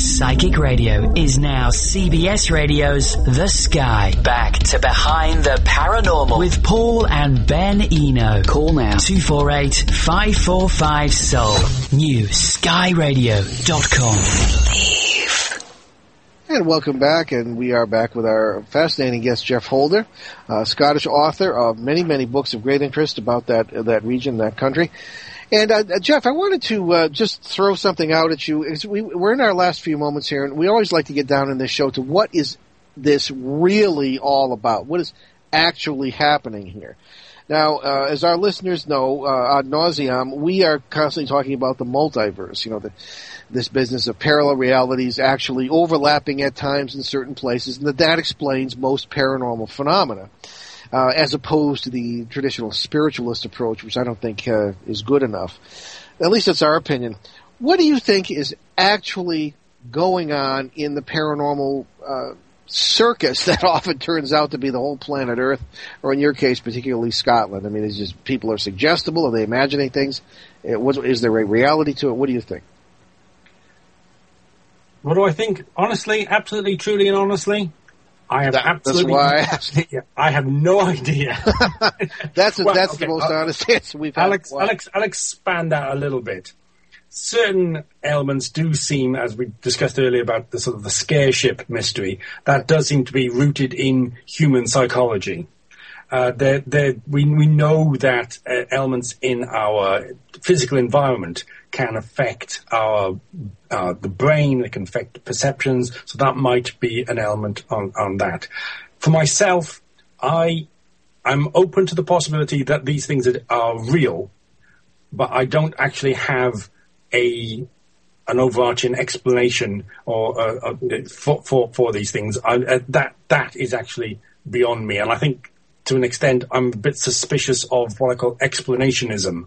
Psychic Radio is now CBS Radio's The Sky. Back to Behind the Paranormal. With Paul and Ben Eno. Call now 248 545 Soul. New skyradio.com. And welcome back, and we are back with our fascinating guest, Geoff Holder, Scottish author of many, many books of great interest about that that region, that country. And uh, uh, Geoff, I wanted to uh, just throw something out at you. We, we're in our last few moments here, and we always like to get down in this show to what is this really all about? What is actually happening here? Now, uh, as our listeners know, uh, ad nauseum, we are constantly talking about the multiverse. You know, the, this business of parallel realities actually overlapping at times in certain places, and that that explains most paranormal phenomena, uh, as opposed to the traditional spiritualist approach, which I don't think uh, is good enough. At least that's our opinion. What do you think is actually going on in the paranormal uh, circus that often turns out to be the whole planet Earth, or in your case, particularly Scotland? I mean, it's just people are suggestible. Are they imagining things? Uh, what- Is there a reality to it? What do you think? What do I think? Honestly, absolutely, truly, and honestly, I have That- that's why I I have no idea. That's Well, that's okay, the most uh, honest answer we've had. Alex, Why? Alex, I'll expand that a little bit. Certain elements do seem, as we discussed earlier about the sort of the scare ship mystery, that does seem to be rooted in human psychology. Uh, there, there, we, we know that uh, elements in our physical environment can affect our uh, the brain, it can affect perceptions, so that might be an element on, on that. For myself, I I'm open to the possibility that these things are, are real, but I don't actually have a an overarching explanation or uh, uh, for, for for these things. I, uh, that that is actually beyond me, and I think to an extent I'm a bit suspicious of what I call explanationism.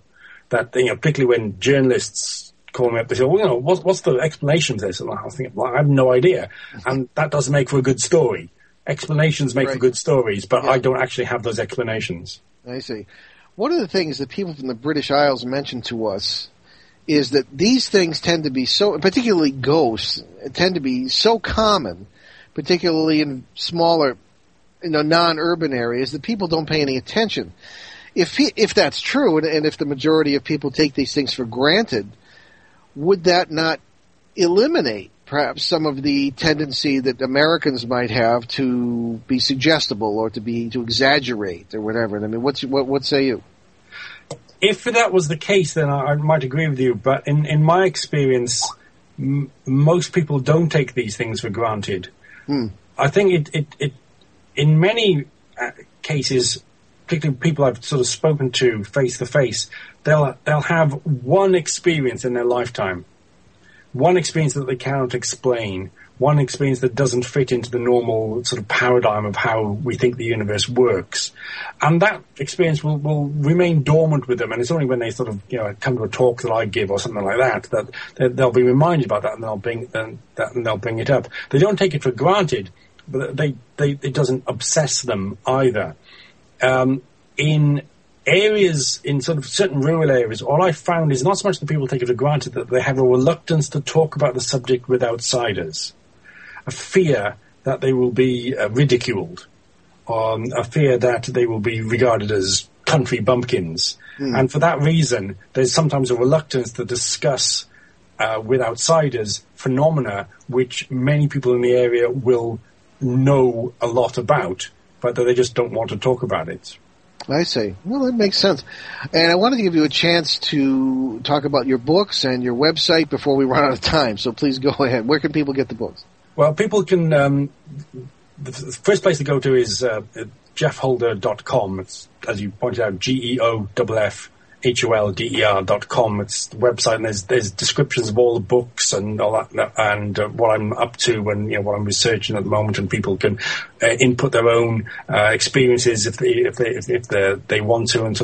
That you know, particularly when journalists call me up. They say, "Well, you know, what's, what's the explanation for this?" And I thinking, "Well, I have no idea," and that doesn't make for a good story. Explanations make for good stories, but Yeah. I don't actually have those explanations. I see. One of the things that people from the British Isles mentioned to us is that these things tend to be so, particularly ghosts, tend to be so common, particularly in smaller, you know, non-urban areas that people don't pay any attention. If he, if that's true, and, and if the majority of people take these things for granted, would that not eliminate perhaps some of the tendency that Americans might have to be suggestible or to be to exaggerate or whatever? I mean, what's what what say you? If that was the case, then I, I might agree with you. But in, in my experience, m- most people don't take these things for granted. Hmm. I think it, it, it in many uh, cases, particularly people I've sort of spoken to face to face, they'll they'll have one experience in their lifetime, one experience that they cannot explain, one experience that doesn't fit into the normal sort of paradigm of how we think the universe works, and that experience will, will remain dormant with them. And it's only when they sort of you know come to a talk that I give or something like that that they- they'll be reminded about that and they'll bring then that and they'll bring it up. They don't take it for granted, but they, they it doesn't obsess them either. Um, in areas, in sort of certain rural areas, all I found is not so much that people take it for granted that they have a reluctance to talk about the subject with outsiders, a fear that they will be uh, ridiculed, um, a fear that they will be regarded as country bumpkins. And for that reason, there's sometimes a reluctance to discuss uh, with outsiders phenomena which many people in the area will know a lot about, but that they just don't want to talk about it. I see. Well, that makes sense. And I wanted to give you a chance to talk about your books and your website before we run out of time. So please go ahead. Where can people get the books? Well, people can. Um, the first place to go to is uh, geoffholder.com. It's, as you pointed out, G E O F F H O L D E R dot com. It's the website, and there's there's descriptions of all the books and all that, and uh, what I'm up to, and you know what I'm researching at the moment, and people can uh, input their own uh, experiences if they if they if, if they they want to, and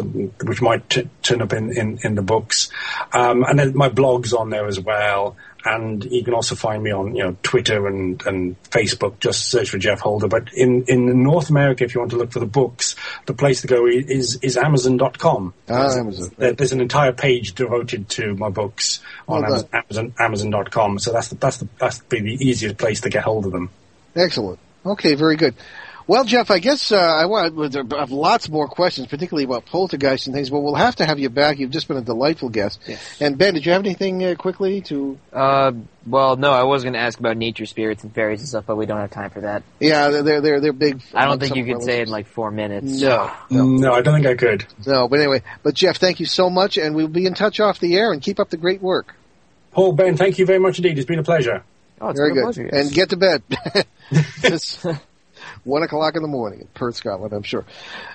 which might t- turn up in, in in the books. Um, and then my blog's on there as well and you can also find me on you know Twitter and, and Facebook. Just search for Geoff Holder. But in, in North America, if you want to look for the books, the place to go is is Amazon.com. Ah, There's- Amazon. there- There's an entire page devoted to my books on Well Amazon, Amazon Amazon.com. So that's the, that's the, that's be the easiest place to get hold of them. Excellent. Okay, very good. Well, Geoff, I guess uh, I want I have lots more questions, particularly about poltergeist and things. But we'll have to have you back. You've just been a delightful guest. And Ben, did you have anything uh, quickly to? Uh, well, no, I was going to ask about nature spirits and fairies and stuff, but we don't have time for that. Yeah, they're they're they're, they're big. I don't think you of could say it in like four minutes. No, No, I don't think I could. no. But anyway, but Geoff, thank you so much, and we'll be in touch off the air. And keep up the great work. Paul Ben, thank you very much indeed. It's been a pleasure. Oh, it's Very been a good. pleasure, yes. And get to bed. it's one o'clock in the morning in Perth, Scotland, I'm sure.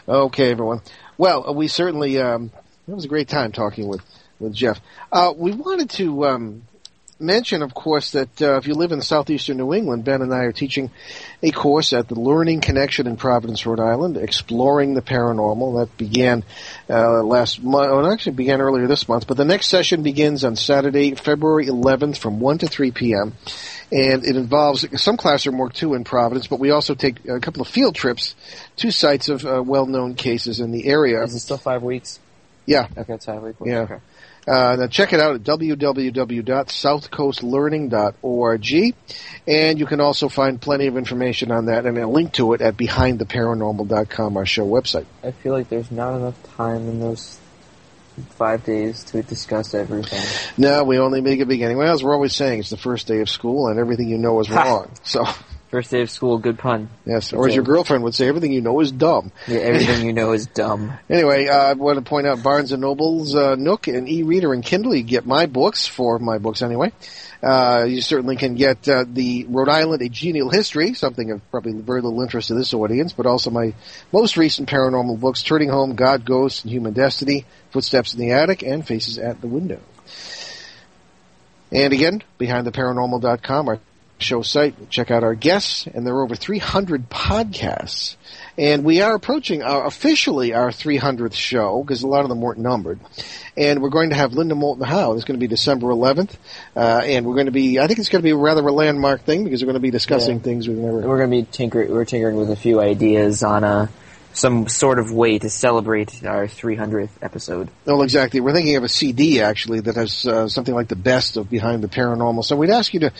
Okay, everyone. Well, we certainly, um, it was a great time talking with, with Geoff. Uh, we wanted to, um, mention, of course, that uh, if you live in southeastern New England, Ben and I are teaching a course at the Learning Connection in Providence, Rhode Island, exploring the paranormal. That began uh, last month, well, it actually began earlier this month, but the next session begins on Saturday, February 11th from 1 to 3 p.m. And it involves some classroom work too in Providence, but we also take a couple of field trips to sites of uh, well-known cases in the area. Is it still five weeks? Yeah. Okay, it's five weeks. Yeah. Okay. Uh, now check it out at www.southcoastlearning.org, and you can also find plenty of information on that and a link to it at behindtheparanormal.com, our show website. I feel like there's not enough time in those five days to discuss everything. No, we only make a beginning. Well, as we're always saying, it's the first day of school, and everything you know is wrong. So, First day of school, good pun. yes, or as your girlfriend would say, everything you know is dumb. Yeah, everything you know is dumb. Anyway, uh, I want to point out Barnes and Noble's uh, Nook and e-reader and Kindle. You get my books, four of my books anyway. Uh, you certainly can get uh, the Rhode Island A Genial History, something of probably very little interest to this audience, but also my most recent paranormal books, Turning Home, God, Ghosts, and Human Destiny, Footsteps in the Attic, and Faces at the Window. And again, behindtheparanormal.com, our show site. Check out our guests, and there are over 300 podcasts. And we are approaching our, officially our 300th show because a lot of them weren't numbered. And we're going to have Linda Moulton Howe. It's going to be December 11th, uh, and we're going to be. I think it's going to be rather a landmark thing because we're going to be discussing Yeah. things we've never. We're going to be tinkering. We're tinkering with a few ideas on a some sort of way to celebrate our 300th episode. Well, exactly. We're thinking of a CD actually that has uh, something like the best of Behind the Paranormal. So we'd ask you to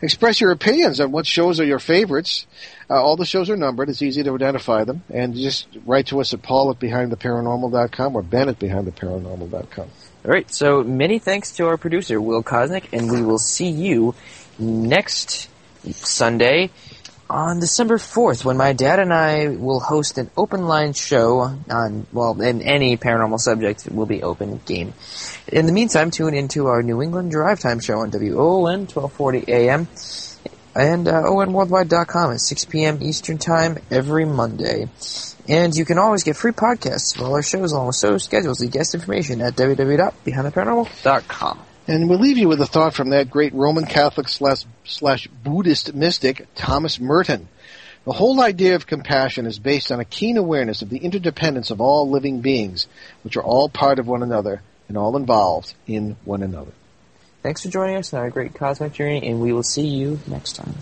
express your opinions on what shows are your favorites. Uh, all the shows are numbered. It's easy to identify them. And just write to us at paul at behindtheparanormal.com or ben at behindtheparanormal.com. All right. So many thanks to our producer Will Kosnick, and we will see you next Sunday on December 4th when my dad and I will host an open line show on, well, in any paranormal subject it will be open game. In the meantime, tune into our New England Drive Time show on WON 1240 AM and uh, onworldwide.com at 6 p.m. Eastern Time every Monday. And you can always get free podcasts of all our shows along with show schedules and guest information at www.behindtheparanormal.com. And we'll leave you with a thought from that great Roman Catholic slash, slash Buddhist mystic, Thomas Merton. The whole idea of compassion is based on a keen awareness of the interdependence of all living beings, which are all part of one another and all involved in one another. Thanks for joining us on our great cosmic journey, and we will see you next time.